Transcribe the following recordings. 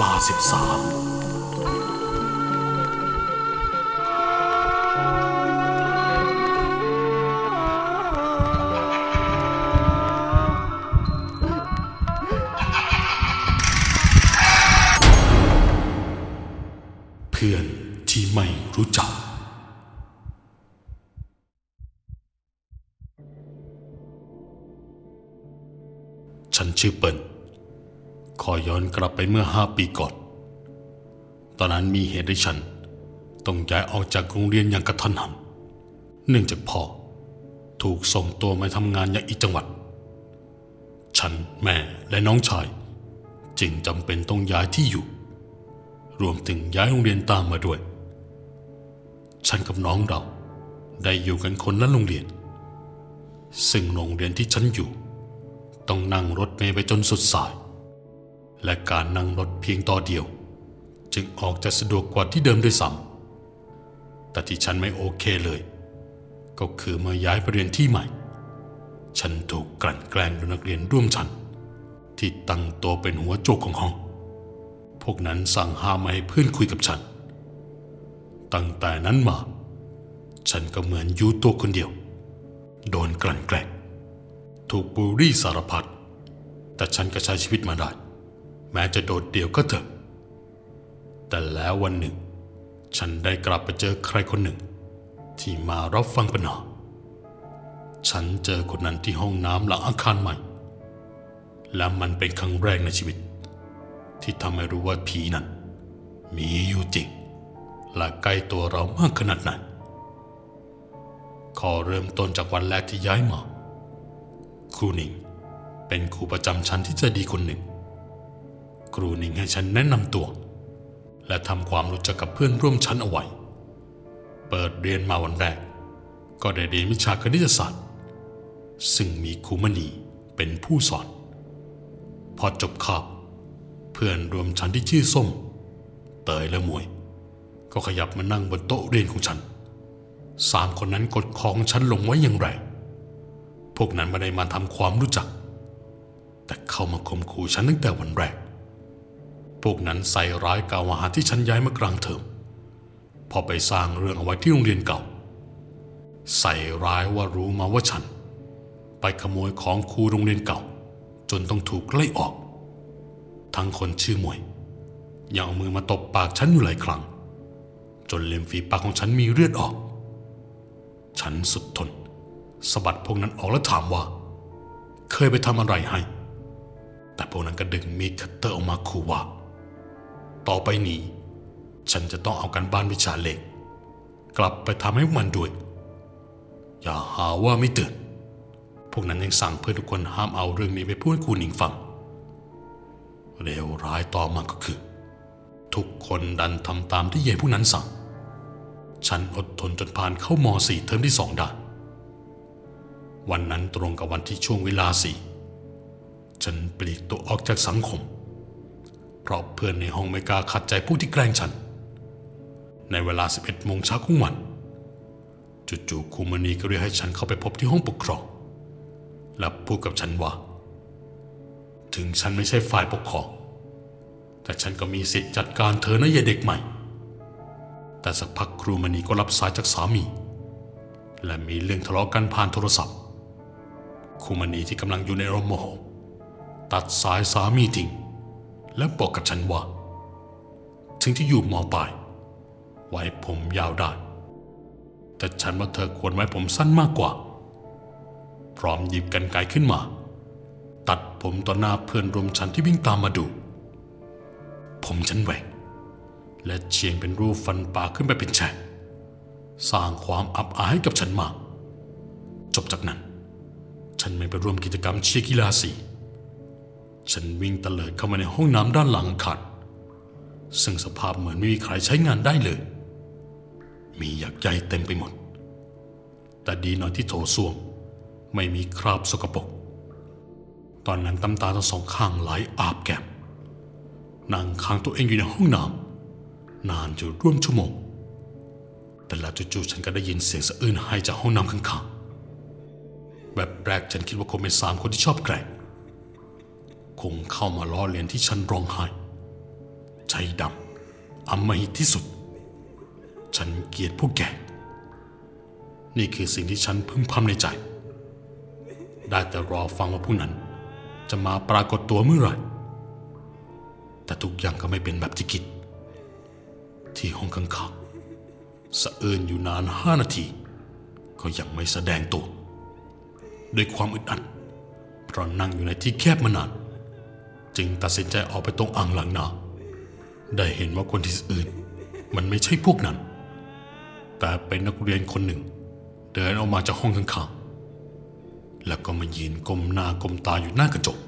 ลาสิบสาม เมื่อห้าปีก่อน ตอนนั้นมีเหตุให้ฉัน ต้องย้ายออกจากโรงเรียนอย่างกระทันหัน เนื่องจากพ่อ ถูกส่งตัวมาทำงานอย่างอีกจังหวัด ฉันแม่และน้องชาย จึงจำเป็นต้องย้ายที่อยู่ รวมถึงย้ายโรงเรียนตามมาด้วย ฉันกับน้องเราได้อยู่กันคนละโรงเรียน ซึ่งโรงเรียนที่ฉันอยู่ ต้องนั่งรถเมล์ไปจนสุดสาย และการนั่งรถเพียงต่อเดียว จึงออกจะสะดวกกว่าที่เดิมด้วยซ้ำแต่ที่ฉันไม่โอเคเลย ก็คือเมื่อย้ายไปเรียนที่ใหม่ ฉันถูกกลั่นแกล้งโดยนักเรียนร่วมชั้นที่ตั้งตัวเป็นหัวโจกของห้อง พวกนั้นสั่งห้ามไม่ให้เพื่อนคุยกับฉัน ตั้งแต่นั้นมา ฉันก็เหมือนอยู่ตัวคนเดียว โดนกลั่นแกล้ง ถูกบูลลี่สารพัด แต่ฉันก็ใช้ชีวิตมาได้ แม้จะโดดเดี่ยวก็เถอะ แต่แล้ววันหนึ่ง ฉันได้กลับไปเจอใครคนหนึ่ง ที่มารับฟังปัญหาฉันเจอคนนั้นที่ห้องน้ำหลังอาคารใหม่ และมันเป็นครั้งแรกในชีวิต ที่ทำให้รู้ว่าผีนั้น มีอยู่จริง และใกล้ตัวเรามากขนาดไหนขอเริ่มต้นจากวันแรกที่ย้ายมาครูหนิงเป็นครูประจำชั้นที่ใจดีคนหนึ่ง ครูหนิงให้ฉันแนะนำตัว และทำความรู้จักกับเพื่อนร่วมชั้นเอาไว้ เปิดเรียนมาวันแรก ก็ได้เรียนวิชาคณิตศาสตร์ ซึ่งมีครูมณีเป็นผู้สอน พอจบคาบเพื่อนรวมชั้นที่ชื่อส้ม เตยและมวย ก็ขยับมานั่งบนโต๊ะเรียนของฉันสามคนนั้นกดของฉันลงไว้อย่างแรงพวกนั้นไม่ได้มาทำความรู้จัก แต่เข้ามาข่มขู่ฉันตั้งแต่วันแรก พวกนั้นใส่ร้ายกล่าวหาที่ฉันย้ายมากลางเทอมพอไปสร้างเรื่องเอาไว้ที่โรงเรียนเก่า ใส่ร้ายว่ารู้มาว่าฉัน ไปขโมยของครูโรงเรียนเก่า จนต้องถูกไล่ออก ทั้งคนชื่อมวยยังเอามือมาตบปากฉันอยู่หลายครั้ง จนเล็มฝีปากของฉันมีเลือดออก ฉันสุดทนสะบัดพวกนั้นออกแล้วถามว่า เคยไปทำอะไรให้ แต่พวกนั้นก็ดึงมีดคัตเตอร์ออกมาขู่ว่า ต่อไปนี้ ฉันจะต้องเอากันบ้านวิชาเหล็ก กลับไปทำให้มันด้วย อย่าหาว่าไม่เตือนพวกนั้นยังสั่งเพื่อนทุกคนห้ามเอาเรื่องนี้ไปพูดให้ครูหนิงฟังเลวร้ายต่อมาก็คือ ทุกคนดันทำตามที่เย่พวกนั้นสั่ง ฉันอดทนจนผ่านเข้ามสี่เทอมที่สองได้วันนั้นตรงกับวันที่ช่วงเวลาสี่ฉันปลีกตัวออกจากสังคม เพราะเพื่อนในห้องไม่กล้าขัดใจผู้ที่แกล้งฉัน ในเวลา 11โมงเช้าของวันจู่ๆครูมณีก็เรียกให้ฉันเข้าไปพบที่ห้องปกครอง และพูดกับฉันว่า ถึงฉันไม่ใช่ฝ่ายปกครอง แต่ฉันก็มีสิทธิ์จัดการเธอนะยายเด็กใหม่ แต่สักพักครูมณีก็รับสายจากสามี และมีเรื่องทะเลาะกันผ่านโทรศัพท์ครูมณีที่กำลังอยู่ในอารมณ์โมโหตัดสายสามีทิ้ง และบอกกับฉันว่า ถึงที่อยู่มอปลาย ไว้ผมยาวได้ แต่ฉันว่าเธอควรไว้ผมสั้นมากกว่า พร้อมหยิบกันไกขึ้นมา ตัดผมต่อหน้าเพื่อนรวมฉันที่วิ่งตามมาดู ผมฉันแหว่งและเฉียงเป็นรูปฟันปลาขึ้นไปเป็นแฉกสร้างความอับอายให้กับฉันมาก จบจากนั้น ฉันไม่ไปร่วมกิจกรรมเชียร์กีฬาสี ฉันวิ่งเตลิดเข้ามาในห้องน้ำด้านหลังอาคารซึ่งสภาพเหมือนไม่มีใครใช้งานได้เลย มีหยักใยเต็มไปหมด แต่ดีหน่อยที่โถส้วมไม่มีคราบสกปรก ตอนนั้นตำตาทั้งสองข้างไหลอาบแก้มนั่งค้างตัวเองอยู่ในห้องน้ำนานอยู่ร่วมชั่วโมง แต่ล้วจู่ๆฉันก็ได้ยินเสียงสะอื้นหายจากห้องน้ำข้างๆแบบแรกฉันคิดว่าคงเป็นสามคนที่ชอบแกล้ง งเข้ามาล้อเลียนที่ฉันร้องไห้ ใจดำอำมหิตที่สุด ฉันเกลียดพวกแก นี่คือสิ่งที่ฉันพึมพำในใจ ได้แต่รอฟังว่าผู้นั้น จะมาปรากฏตัวเมื่อไหร่ แต่ทุกอย่างก็ไม่เป็นแบบที่คิด ที่ห้องข้างๆสะเอินอยู่นานห้านาที ก็ยังไม่แสดงตัวด้วยความอึดอัดเพราะนั่งอยู่ในที่แคบมานาน จึงตัดสินใจออกไปตรงอ่างหล้างนาได้เห็นว่าคนที่อื่น มันไม่ใช่พวกนั้น แต่เป็นนักเรียนคนหนึ่ง เดินออกมาจากห้องข้างๆแล้วก็มายืนก้มหน้าก้มตาอยู่หน้ากระจก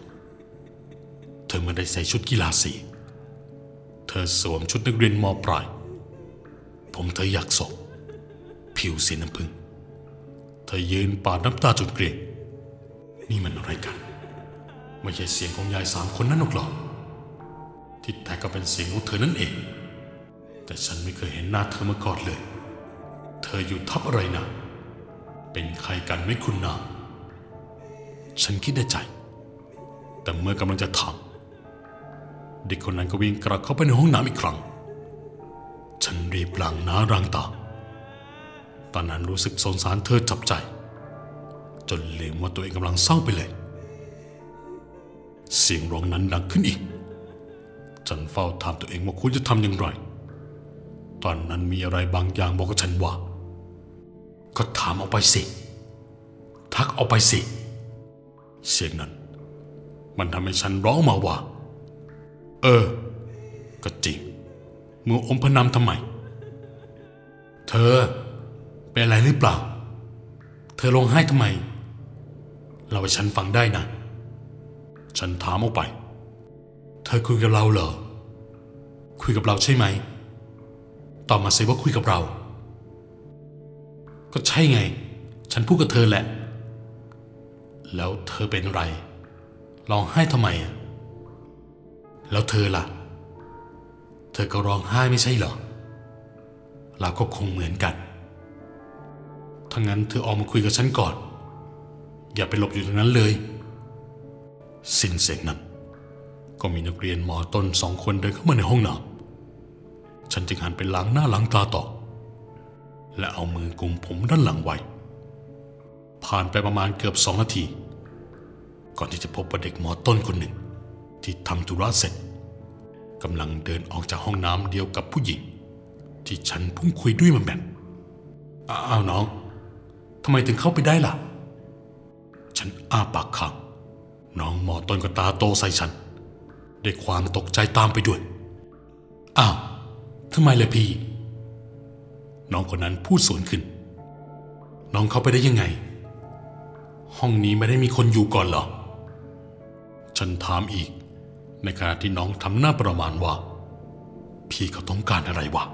เธอไม่ได้ใส่ชุดกีฬาสี เธอสวมชุดนักเรียนมปลาย ผมเธออยากศกผิวสีน้ำผึ้งเธอยืนปาดน้ำตาจนเกลียดนี่มันอะไรกัน ไม่ใช่เสียงของยายสามคนนั้นหรอกหรอที่แท้ก็เป็นเสียงของเธอนั่นเอง แต่ฉันไม่เคยเห็นหน้าเธอมาก่อนเลย เธออยู่ทับอะไรนะ เป็นใครกันไม่คุณนาฉันคิดในใจ แต่เมื่อกำลังจะถามเด็กคนนั้นก็วิ่งกลับเข้าไปในห้องน้ำอีกครั้ง ฉันรีบล้างหน้าล้างตา ตอนนั้นรู้สึกสงสารเธอจับใจ จนลืมว่าตัวเองกำลังเศร้าไปเลย เสียงร้องนั้นดังขึ้นอีก ฉันเฝ้าถามตัวเองว่าควรจะทำอย่างไร ตอนนั้นมีอะไรบางอย่างบอกกับฉันว่า ก็ถามออกไปสิ ทักออกไปสิ เสียงนั้น มันทำให้ฉันร้องมาว่า เออ ก็จริงมืออมพนำทำไม เธอ เป็นอะไรหรือเปล่า เธอร้องไห้ทำไม เราให้ฉันฟังได้นะ ฉันถามออกไป เธอคุยกับเราเหรอ คุยกับเราใช่ไหม ตอบมาสิว่าคุยกับเรา ก็ใช่ไง ฉันพูดกับเธอแหละ แล้วเธอเป็นไร ร้องไห้ทำไมอะแล้วเธอล่ะ เธอก็ร้องไห้ไม่ใช่เหรอ เราก็คงเหมือนกัน ถ้างั้นเธอออกมาคุยกับฉันก่อน อย่าไปหลบอยู่ตรงนั้นเลย สิ้นเสียงนั้น ก็มีนักเรียนมอต้นสองคนเดินเข้ามาในห้องน้ำฉันจึงหันไปล้างหน้าล้างตาต่อ และเอามือกุมผมด้านหลังไว้ ผ่านไปประมาณเกือบสองนาที ก่อนที่จะพบว่าเด็กมอต้นคนหนึ่ง ที่ทำธุระเสร็จกำลังเดินออกจากห้องน้ำเดียวกับผู้หญิง ที่ฉันเพิ่งคุยด้วยมันแบบอ้าวน้องทำไมถึงเข้าไปได้ล่ะ ฉันอ้าปากค้าง น้องหมอต้นก็ตาโตใส่ฉันด้วยความตกใจตามไปด้วย อ้าวทำไมล่ะพี่ น้องคนนั้นพูดสวนขึ้น น้องเข้าไปได้ยังไง ห้องนี้ไม่ได้มีคนอยู่ก่อนเหรอ ฉันถามอีก ในขณะที่น้องทำหน้าประมาณว่า พี่เขาต้องการอะไรวะ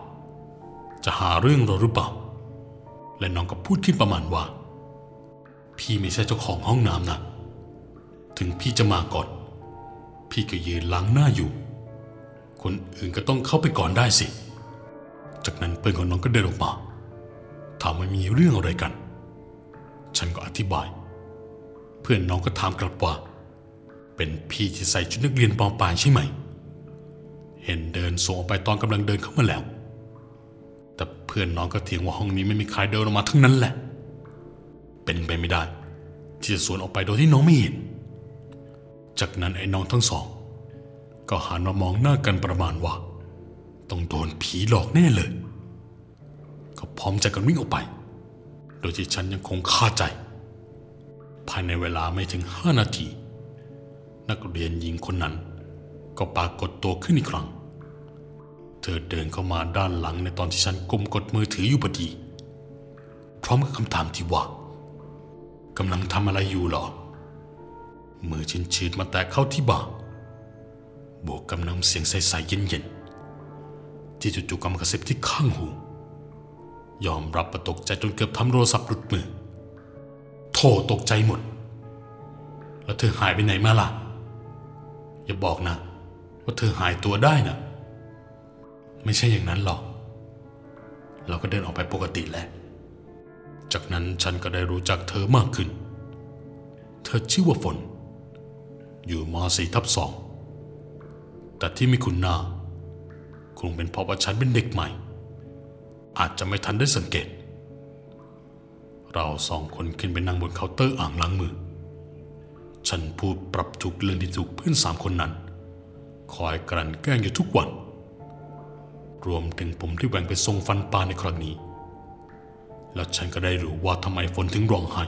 จะหาเรื่องเราหรือเปล่า และน้องก็พูดขึ้นประมาณว่า พี่ไม่ใช่เจ้าของห้องน้ำนะ ถึงพี่จะมาก่อน พี่ก็ยืนล้างหน้าอยู่ คนอื่นก็ต้องเข้าไปก่อนได้สิ จากนั้นเพื่อนของน้องก็เดินออกมา ถามว่ามีเรื่องอะไรกัน ฉันก็อธิบาย เพื่อนน้องก็ถามกลับว่า เป็นพี่ที่ใส่ชุดนักเรียนปอปลายใช่ไหม เห็นเดินส่งออกไปตอนกำลังเดินเข้ามาแล้ว แต่เพื่อนน้องก็เถียงว่าห้องนี้ไม่มีใครเดินออกมาทั้งนั้นแหละ เป็นไปไม่ได้ที่จะสวนออกไปโดยที่น้องไม่เห็น จากนั้นไอ้น้องทั้งสอง ก็หันมามองหน้ากันประมาณว่า ต้องโดนผีหลอกแน่เลย ก็พร้อมใจกันวิ่งออกไป โดยที่ฉันยังคงคาใจ ภายในเวลาไม่ถึงห้านาที นักเรียนหญิงคนนั้น ก็ปรากฏตัวขึ้นอีกครั้ง เธอเดินเข้ามาด้านหลังในตอนที่ฉันกุมกดมือถืออยู่พอดี พร้อมกับคำถามที่ว่ากำลังทำอะไรอยู่หรอ มือชินชืดมาแตะเข้าที่บ่า บวกกับน้ำเสียงใสๆเย็นๆ ที่จู่ๆก็มากระซิบที่ข้างหู ยอมรับประตกใจจนเกือบทำโทรศัพท์หลุดมือ โทษตกใจหมด แล้วเธอหายไปไหนมาล่ะ อย่าบอกนะ ว่าเธอหายตัวได้นะ ไม่ใช่อย่างนั้นหรอก เราก็เดินออกไปปกติแหละ จากนั้นฉันก็ได้รู้จักเธอมากขึ้น เธอชื่อว่าฝน อยู่มสี่ทับสองแต่ที่ไม่คุ้นหน้า คงเป็นเพราะว่าฉันเป็นเด็กใหม่ อาจจะไม่ทันได้สังเกต เราสองคนขึ้นไปนั่งบนเคาน์เตอร์อ่างล้างมือ ฉันพูดปรับทุกเรื่องที่ถูกเพื่อนสามคนนั้น คอยกลั่นแกล้งอยู่ทุกวัน รวมถึงผมที่แหว่งไปทรงฟันปลาในครั้งนี้ แล้วฉันก็ได้รู้ว่าทำไมฝนถึงร้องไห้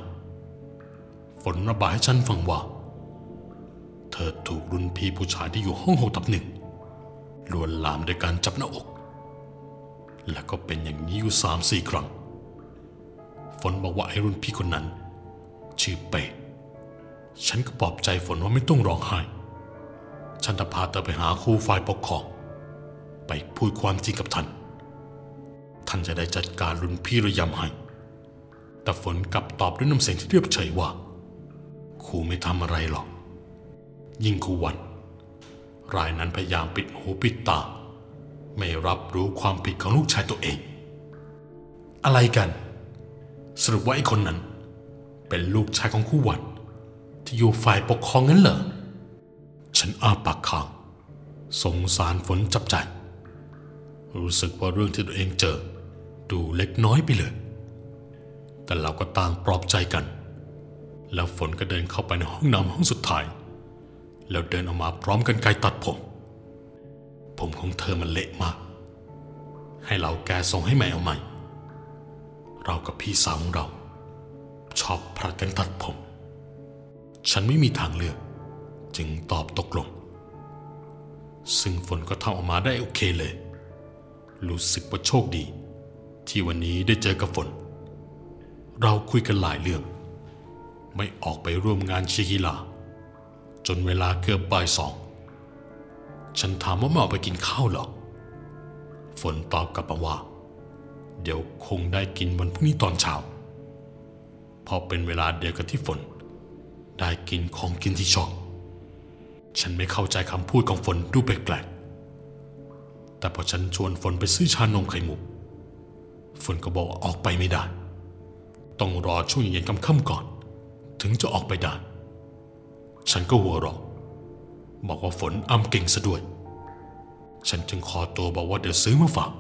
ฝนระบายให้ฉันฟังว่า เธอถูกรุ่นพี่ผู้ชายที่อยู่ห้องหกทับหนึ่งลวนลามโดยการจับหน้าอก และก็เป็นอย่างนี้อยู่สามสี่ครั้ง ฝนบอกว่าไอ้รุ่นพี่คนนั้น ชื่อเปย์ฉันก็ปลอบใจฝนว่าไม่ต้องร้องไห้ ฉันจะพาเธอไปหาครูฝ่ายปกครอง ไปพูดความจริงกับท่าน ท่านจะได้จัดการรุ่นพี่ระยำให้ แต่ฝนกลับตอบด้วยน้ำเสียงที่เรียบเฉยว่าครูไม่ทำอะไรหรอก ยิ่งครูวัน รายนั้นพยายามปิดหูปิดตา ไม่รับรู้ความผิดของลูกชายตัวเอง อะไรกัน สรุปว่าไอ้คนนั้น เป็นลูกชายของครูวัน ที่อยู่ฝ่ายปกครองงั้นเหรอ ฉันอ้าปากค้างสงสารฝนจับใจ รู้สึกว่าเรื่องที่ตัวเองเจอ ดูเล็กน้อยไปเลย แต่เราก็ต่างปลอบใจกัน แล้วฝนก็เดินเข้าไปในห้องน้ำห้องสุดท้าย แล้วเดินออกมาพร้อมกันไกตัดผม ผมของเธอมันเละมาก ให้เราแกส่งให้แม่เอาใหม่ เรากับพี่สาวของเรา ชอบผลัดกันตัดผม ฉันไม่มีทางเลือก จึงตอบตกลง ซึ่งฝนก็ทำออกมาได้โอเคเลย รู้สึกว่าโชคดี ที่วันนี้ได้เจอกับฝน เราคุยกันหลายเรื่อง ไม่ออกไปร่วมงานเชียร์กีฬา จนเวลาเกือบบ่ายสอง ฉันถามว่าม่ออกไปกินข้าวหรอ ฝนตอบกลับมาว่า เดี๋ยวคงได้กินวันพรุ่งนี้ตอนเช้าเพราะเป็นเวลาเดียวกับที่ฝน ได้กินของกินที่ชอบ ฉันไม่เข้าใจคำพูดของฝนดูแปลกๆ แต่พอฉันชวนฝนไปซื้อชานมไข่มุก ฝนก็บอกว่าออกไปไม่ได้ ต้องรอช่วงเย็นๆค่ำๆก่อน ถึงจะออกไปได้ ฉันก็หัวเราะบอกว่าฝนอำเก่งซะด้วย ฉันจึงขอตัวบอกว่าเดี๋ยวซื้อมาฝาก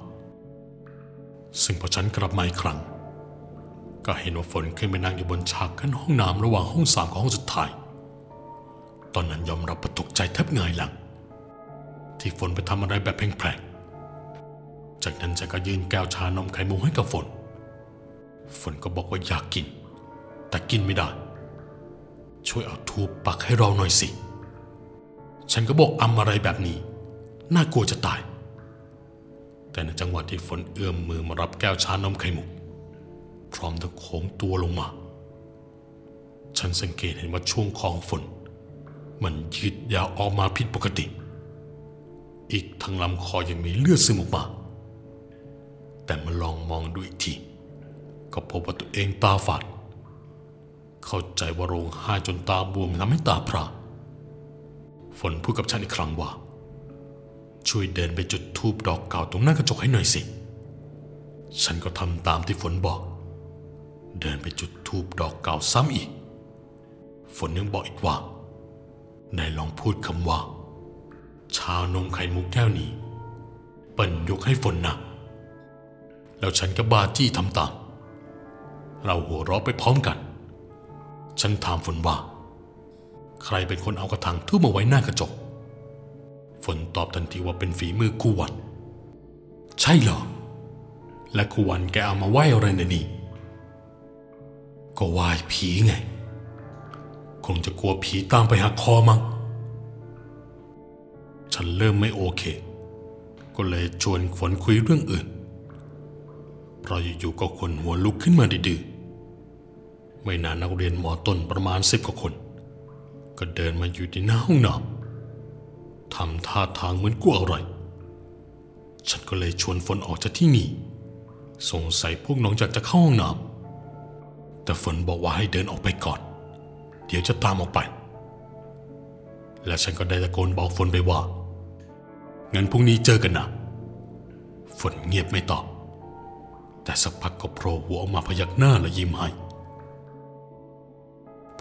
ซึ่งพอฉันกลับมาอีกครั้ง ก็เห็นว่าฝนขึ้นไปนั่งอยู่บนฉากกั้นห้องน้ำระหว่างห้องสามกับห้องสุดท้าย ตอนนั้นยอมรับประตกใจแทบหงยหลัง ที่ฝนไปทำอะไรแบบแพลงๆจากนั้นฉันก็ยื่นแก้วชานมไข่มุกให้กับฝน ฝนก็บอกว่าอยากกิน แต่กินไม่ได้ ช่วยเอาทูบปักให้เราหน่อยสิ ฉันก็บอกอำอะไรแบบนี้ น่ากลัวจะตาย แต่ในจังหวะที่ฝนเอื้อมมือมารับแก้วชานมไข่มุก พร้อมทั้งโค้งตัวลงมา ฉันสังเกตเห็นว่าช่วงคอของฝน มันยืดยาวออกมาผิดปกติ อีกทั้งลำคอยังมีเลือดซึมออกมา แต่มาลองมองดูอีกที ก็พบว่าตัวเองตาฝาด เข้าใจว่าโรงไห้จนตาบวมทำให้ตาพร่าฝนพูดกับฉันอีกครั้งว่า ช่วยเดินไปจุดทูบดอกเก่าตรงหน้ากระจกให้หน่อยสิ ฉันก็ทำตามที่ฝนบอก เดินไปจุดทูบดอกเก่าซ้ำอีก ฝนยังบอกอีกว่านายลองพูดคำว่า ชานมไข่มุกแก้วนี้เปิ้นยกให้ฝนนะแล้วฉันก็บาจี้ทำตาม เราหัวเราะไปพร้อมกัน ฉันถามฝนว่า ใครเป็นคนเอากระถางทูบมาไว้หน้ากระจก ฝนตอบทันทีว่าเป็นฝีมือคูวัน ใช่เหรอ และคูวันแกเอามาไหว้อะไรในนี่ ก็ไหว้ผีไง คงจะกลัวผีตามไปหักคอมั้ง ฉันเริ่มไม่โอเค ก็เลยชวนฝนคุยเรื่องอื่น เพราะอยู่ๆก็คนหัวลุกขึ้นมาดื้อ ไม่นานนักเรียนหมอต้นประมาณสิบกว่าคน ก็เดินมาอยู่ที่หน้าห้องน้ำทำท่าทางเหมือนกลัวอะไร ฉันก็เลยชวนฝนออกจากที่นี่สงสัยพวกน้องอยากจะเข้าห้องน้ำแต่ฝนบอกว่าให้เดินออกไปก่อน เดี๋ยวจะตามออกไป และฉันก็ได้ตะโกนบอกฝนไปว่า งั้นพรุ่งนี้เจอกันนะฝนเงียบไม่ตอบ แต่สักพักก็โผล่หัวออกมาพยักหน้าและยิ้มให้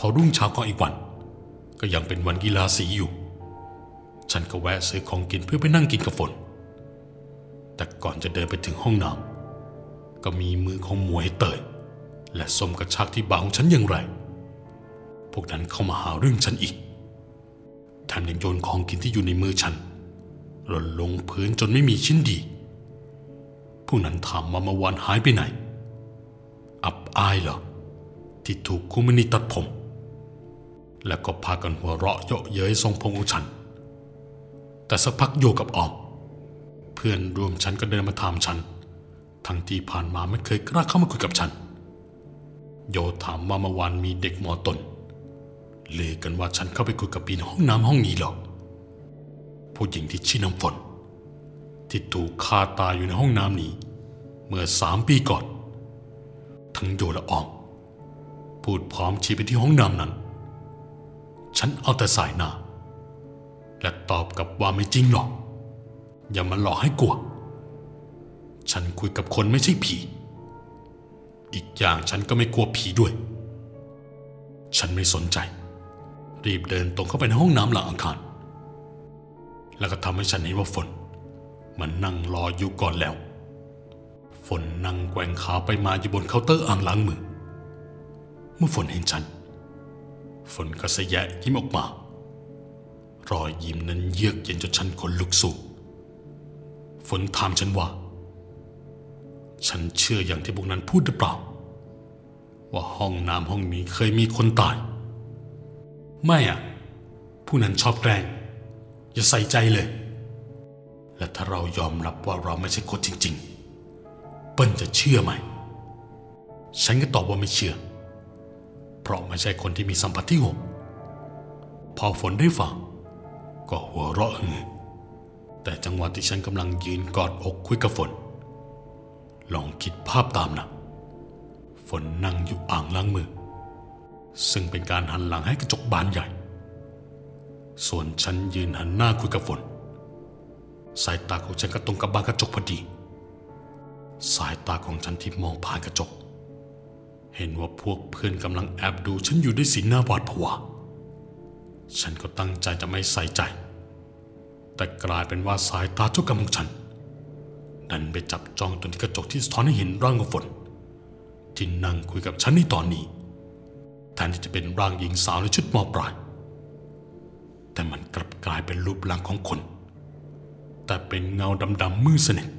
อรุ่งเช้าของอีกวัน ก็ยังเป็นวันกีฬาสีอยู่ ฉันก็แวะซื้อของกินเพื่อไปนั่งกินกับฝน แต่ก่อนจะเดินไปถึงห้องน้ำก็มีมือของหมวยเตยและสมกระชากที่บ่าของฉันอย่างไร พวกนั้นเข้ามาหาเรื่องฉันอีกแถมยังโยนของกินที่อยู่ในมือฉันหล่นลงพื้นจนไม่มีชิ้นดี ผู้นั้นถามว่าเมื่อวานหายไปไหน อับอายเหรอที่ถูกคุมณีตัดผม แล้วก็พากันหัวเราะเยาะเย้ยทรงผมของฉัน แต่สักพักโยกับออม เพื่อนรวมฉันก็เดินมาถามฉัน ทั้งที่ผ่านมาไม่เคยกล้าเข้ามาคุยกับฉัน โยถามว่าเมื่อวานมีเด็กมอตนเลือกันว่าฉันเข้าไปคุยกับปีนห้องน้ำห้องนี้หรอก ผู้หญิงที่ชื่อน้ำฝน ที่ถูกฆ่าตายอยู่ในห้องน้ำนี้ เมื่อสามปีก่อน ทั้งโยและออมพูดพร้อมชี้ไปที่ห้องน้ำนั้น ฉันเอาแต่สายหน้า และตอบกลับว่าไม่จริงหรอก อย่ามาหลอกให้กลัว ฉันคุยกับคนไม่ใช่ผี อีกอย่างฉันก็ไม่กลัวผีด้วย ฉันไม่สนใจ รีบเดินตรงเข้าไปในห้องน้ำหลังอาคาร แล้วก็ทำให้ฉันเห็นว่าฝน มันนั่งรออยู่ก่อนแล้ว ฝนนั่งแกว่งขาไปมาอยู่บนเคาน์เตอร์อ่างล้างมือ เมื่อฝนเห็นฉัน ฝนก็สยะยิ้มออกมา รอยยิ้มนั้นเยือกเย็นจนฉันขนลุกสู้ฝนถามฉันว่า ฉันเชื่ออย่างที่พวกนั้นพูดหรือเปล่า ว่าห้องน้ำห้องนี้เคยมีคนตาย ไม่อะ ผู้นั้นชอบแกล้งอย่าใส่ใจเลย และถ้าเรายอมรับว่าเราไม่ใช่คนจริง ๆ เปิ้ลจะเชื่อไหม ฉันก็ตอบว่าไม่เชื่อ เพราะไม่ใช่คนที่มีสัมผัสที่หกพอฝนได้ฟังก็หัวเราะฮือแต่จังหวะที่ฉันกำลังยืนกอดอกคุยกับฝน ลองคิดภาพตามนะฝนนั่งอยู่อ่างล้างมือ ซึ่งเป็นการหันหลังให้กระจกบานใหญ่ ส่วนฉันยืนหันหน้าคุยกับฝน สายตาของฉันก็ตรงกับบานกระจกพอดี สายตาของฉันที่มองผ่านกระจก เห็นว่าพวกเพื่อนกำลังแอบดูฉันอยู่ด้วยสีหน้าหวาดผวา ฉันก็ตั้งใจจะไม่ใส่ใจ แต่กลายเป็นว่าสายตาเจ้ากรรมของฉัน ดันไปจับจ้องตรงที่กระจกที่สะท้อนให้เห็นร่างของฝนที่นั่งคุยกับฉันในตอนนี้แทนที่จะเป็นร่างหญิงสาวในชุดมอปลาย แต่มันกลับกลายเป็นรูปร่างของคน แต่เป็นเงาดำๆมืดสนิท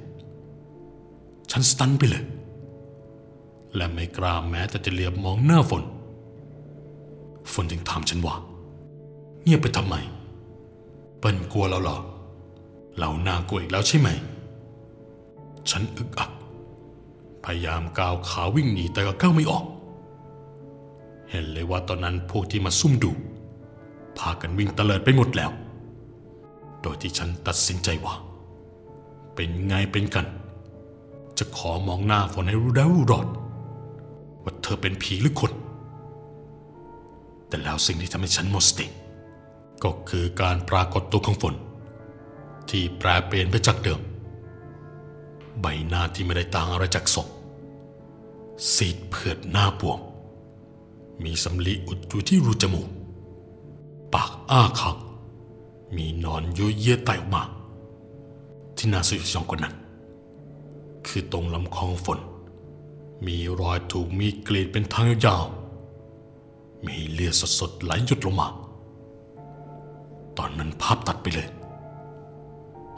ฉันสตันไปเลย และไม่กล้าแม้แต่จะเหลียบมองหน้าฝน ฝนจึงถามฉันว่า เงียบไปทำไม เปิ้ลกลัวเราเหรอ เราน่ากลัวอีกแล้วใช่ไหม ฉันอึกอัก พยายามก้าวขาวิ่งหนีแต่ก็ก้าวไม่ออก เห็นเลยว่าตอนนั้นพวกที่มาซุ่มดู พากันวิ่งเตลิดไปหมดแล้ว โดยที่ฉันตัดสินใจว่า เป็นไงเป็นกันจะขอมองหน้าฝนให้รู้แล้วรู้รอด ว่าเธอเป็นผีหรือคน แต่แล้วสิ่งที่ทำให้ฉันหมดสติ ก็คือการปรากฏตัวของฝน ที่แปรเปลี่ยนไปจากเดิม ใบหน้าที่ไม่ได้ต่างอะไรจากศพซีดเผือดหน้าบวม มีสำลีอุดอยู่ที่รูจมูก ปากอ้าค้างมีนอนยยเยี่ยไตออกมา ที่น่าสยดสยองกว่านั้น คือตรงลำคอของฝน มีรอยถูกมีดกรีดเป็นทางยาวๆมีเลือดสดๆไหลหยดลงมา ตอนนั้นภาพตัดไปเลย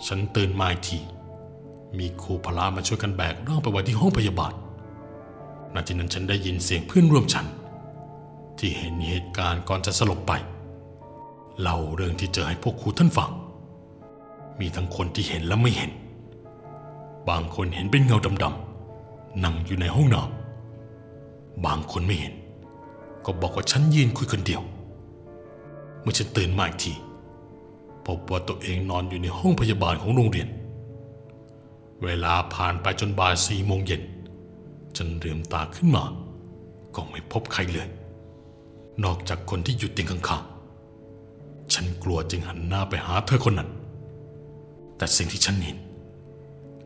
ฉันตื่นมาอีกที มีครูพละมาช่วยกันแบกร่างไปไว้ที่ห้องพยาบาลนาทีนั้นฉันได้ยินเสียงเพื่อนร่วมฉันที่เห็นเหตุการณ์ก่อนจะสลบไป เล่าเรื่องที่เจอให้พวกครูท่านฟัง มีทั้งคนที่เห็นและไม่เห็น บางคนเห็นเป็นเงาดำๆ นั่งอยู่ในห้องน้ำบางคนไม่เห็น ก็บอกว่าฉันยืนคุยคนเดียว เมื่อฉันตื่นมาอีกทีพบว่าตัวเองนอนอยู่ในห้องพยาบาลของโรงเรียน เวลาผ่านไปจนบ่ายสี่โมงเย็น ฉันเลืมตาขึ้นมา ก็ไม่พบใครเลย นอกจากคนที่อยู่เตียงข้างๆ ฉันกลัวจึงหันหน้าไปหาเธอคนนั้น แต่สิ่งที่ฉันเห็น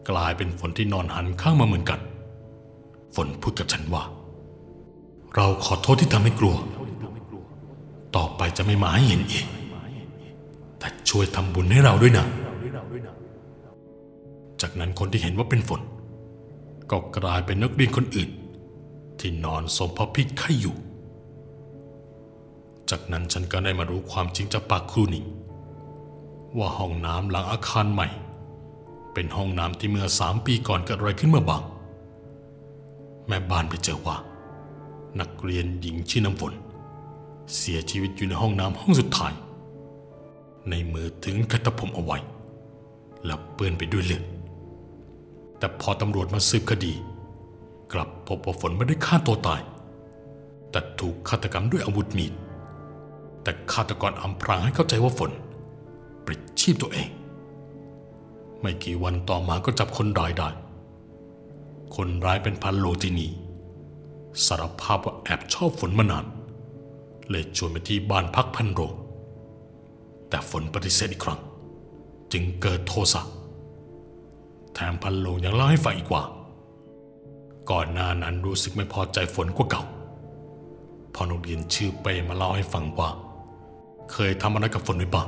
กลายเป็นฝนที่นอนหันข้างมาเหมือนกัน ฝนพูดกับฉันว่า เราขอโทษที่ทำให้กลัว ต่อไปจะไม่มาให้เห็นอีกแต่ช่วยทำบุญให้เราด้วยนะ จากนั้นคนที่เห็นว่าเป็นฝน ก็กลายเป็นนักเรียนคนอื่น ที่นอนสมพระพิษไข้อยู่ จากนั้นฉันก็ได้มารู้ความจริงจากปากครูหนิงว่าห้องน้ำหลังอาคารใหม่ เป็นห้องน้ำที่เมื่อสามปีก่อนเกิดอะไรขึ้นเมื่อบาง แม่บ้านไปเจอว่า นักเรียนหญิงชื่อน้ำฝนเสียชีวิตอยู่ในห้องน้ำห้องสุดท้าย ในมือถึงกระตะผมเอาไว้ และเปื้อนไปด้วยเลือดแต่พอตำรวจมาสืบคดี กลับพบว่าฝนไม่ได้ฆ่าตัวตาย แต่ถูกฆาตกรรมด้วยอาวุธมีด แต่ฆาตกรอำพรางให้เข้าใจว่าฝนปลิดชีพตัวเอง ไม่กี่วันต่อมาก็จับคนร้ายได้ คนร้ายเป็นพันโลจินี สารภาพว่าแอบชอบฝนมานาน เลยชวนไปที่บ้านพักพันโรง แต่ฝนปฏิเสธอีกครั้ง จึงเกิดโทสะ แถมพันโลงยังเล่าให้ฟังอีกว่า ก่อนหน้านั้นรู้สึกไม่พอใจฝนกว่าเก่า พอนักเรียนชื่อเปมาเล่าให้ฟังว่า เคยทำอะไรกับฝนไว้บ้าง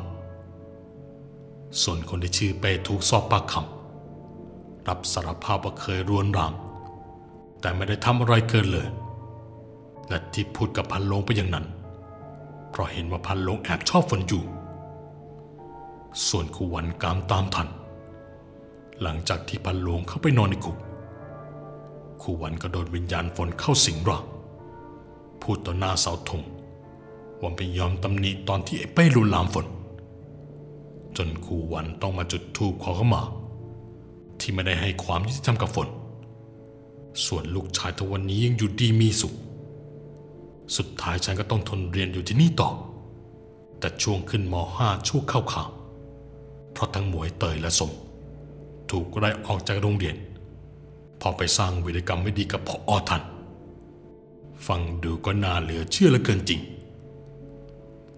ส่วนคนที่ชื่อเปถูกสอบปากคำ รับสารภาพว่าเคยรวนรามแต่ไม่ได้ทำอะไรเกินเลย และที่พูดกับพันโลงไปอย่างนั้น เพราะเห็นว่าพันโลงแอบชอบฝนอยู่ ส่วนครูวันกามตามทัน หลังจากที่พันโลงเข้าไปนอนในคุกครูวันก็โดนวิญญาณฝนเข้าสิงร่างพูดต่อหน้าเสาธงว่าไม่ยอมตำหนิตอนที่ไอ้เป้ลุนลามฝน จนครูวันต้องมาจุดธูปขอเข้ามา ที่ไม่ได้ให้ความยุติธรรมกับฝน ส่วนลูกชายทุกวันนี้ยังอยู่ดีมีสุข สุดท้ายฉันก็ต้องทนเรียนอยู่ที่นี่ต่อ แต่ช่วงขึ้นม .5 ช่วงเข้าข่าวเพราะทั้งหมวยเตยและสม ถูกไล่ออกจากโรงเรียน พอไปสร้างวิรกรรมไม่ดีกับพออทัน ฟังดูก็น่าเหลือเชื่อเหลือเกินจริง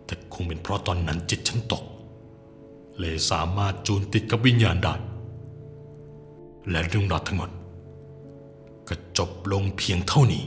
แต่คงเป็นเพราะตอนนั้นจิตฉันตก เลยสามารถจูนติดกับวิญญาณได้ และเรื่องราวทั้งหมด ก็จบลงเพียงเท่านี้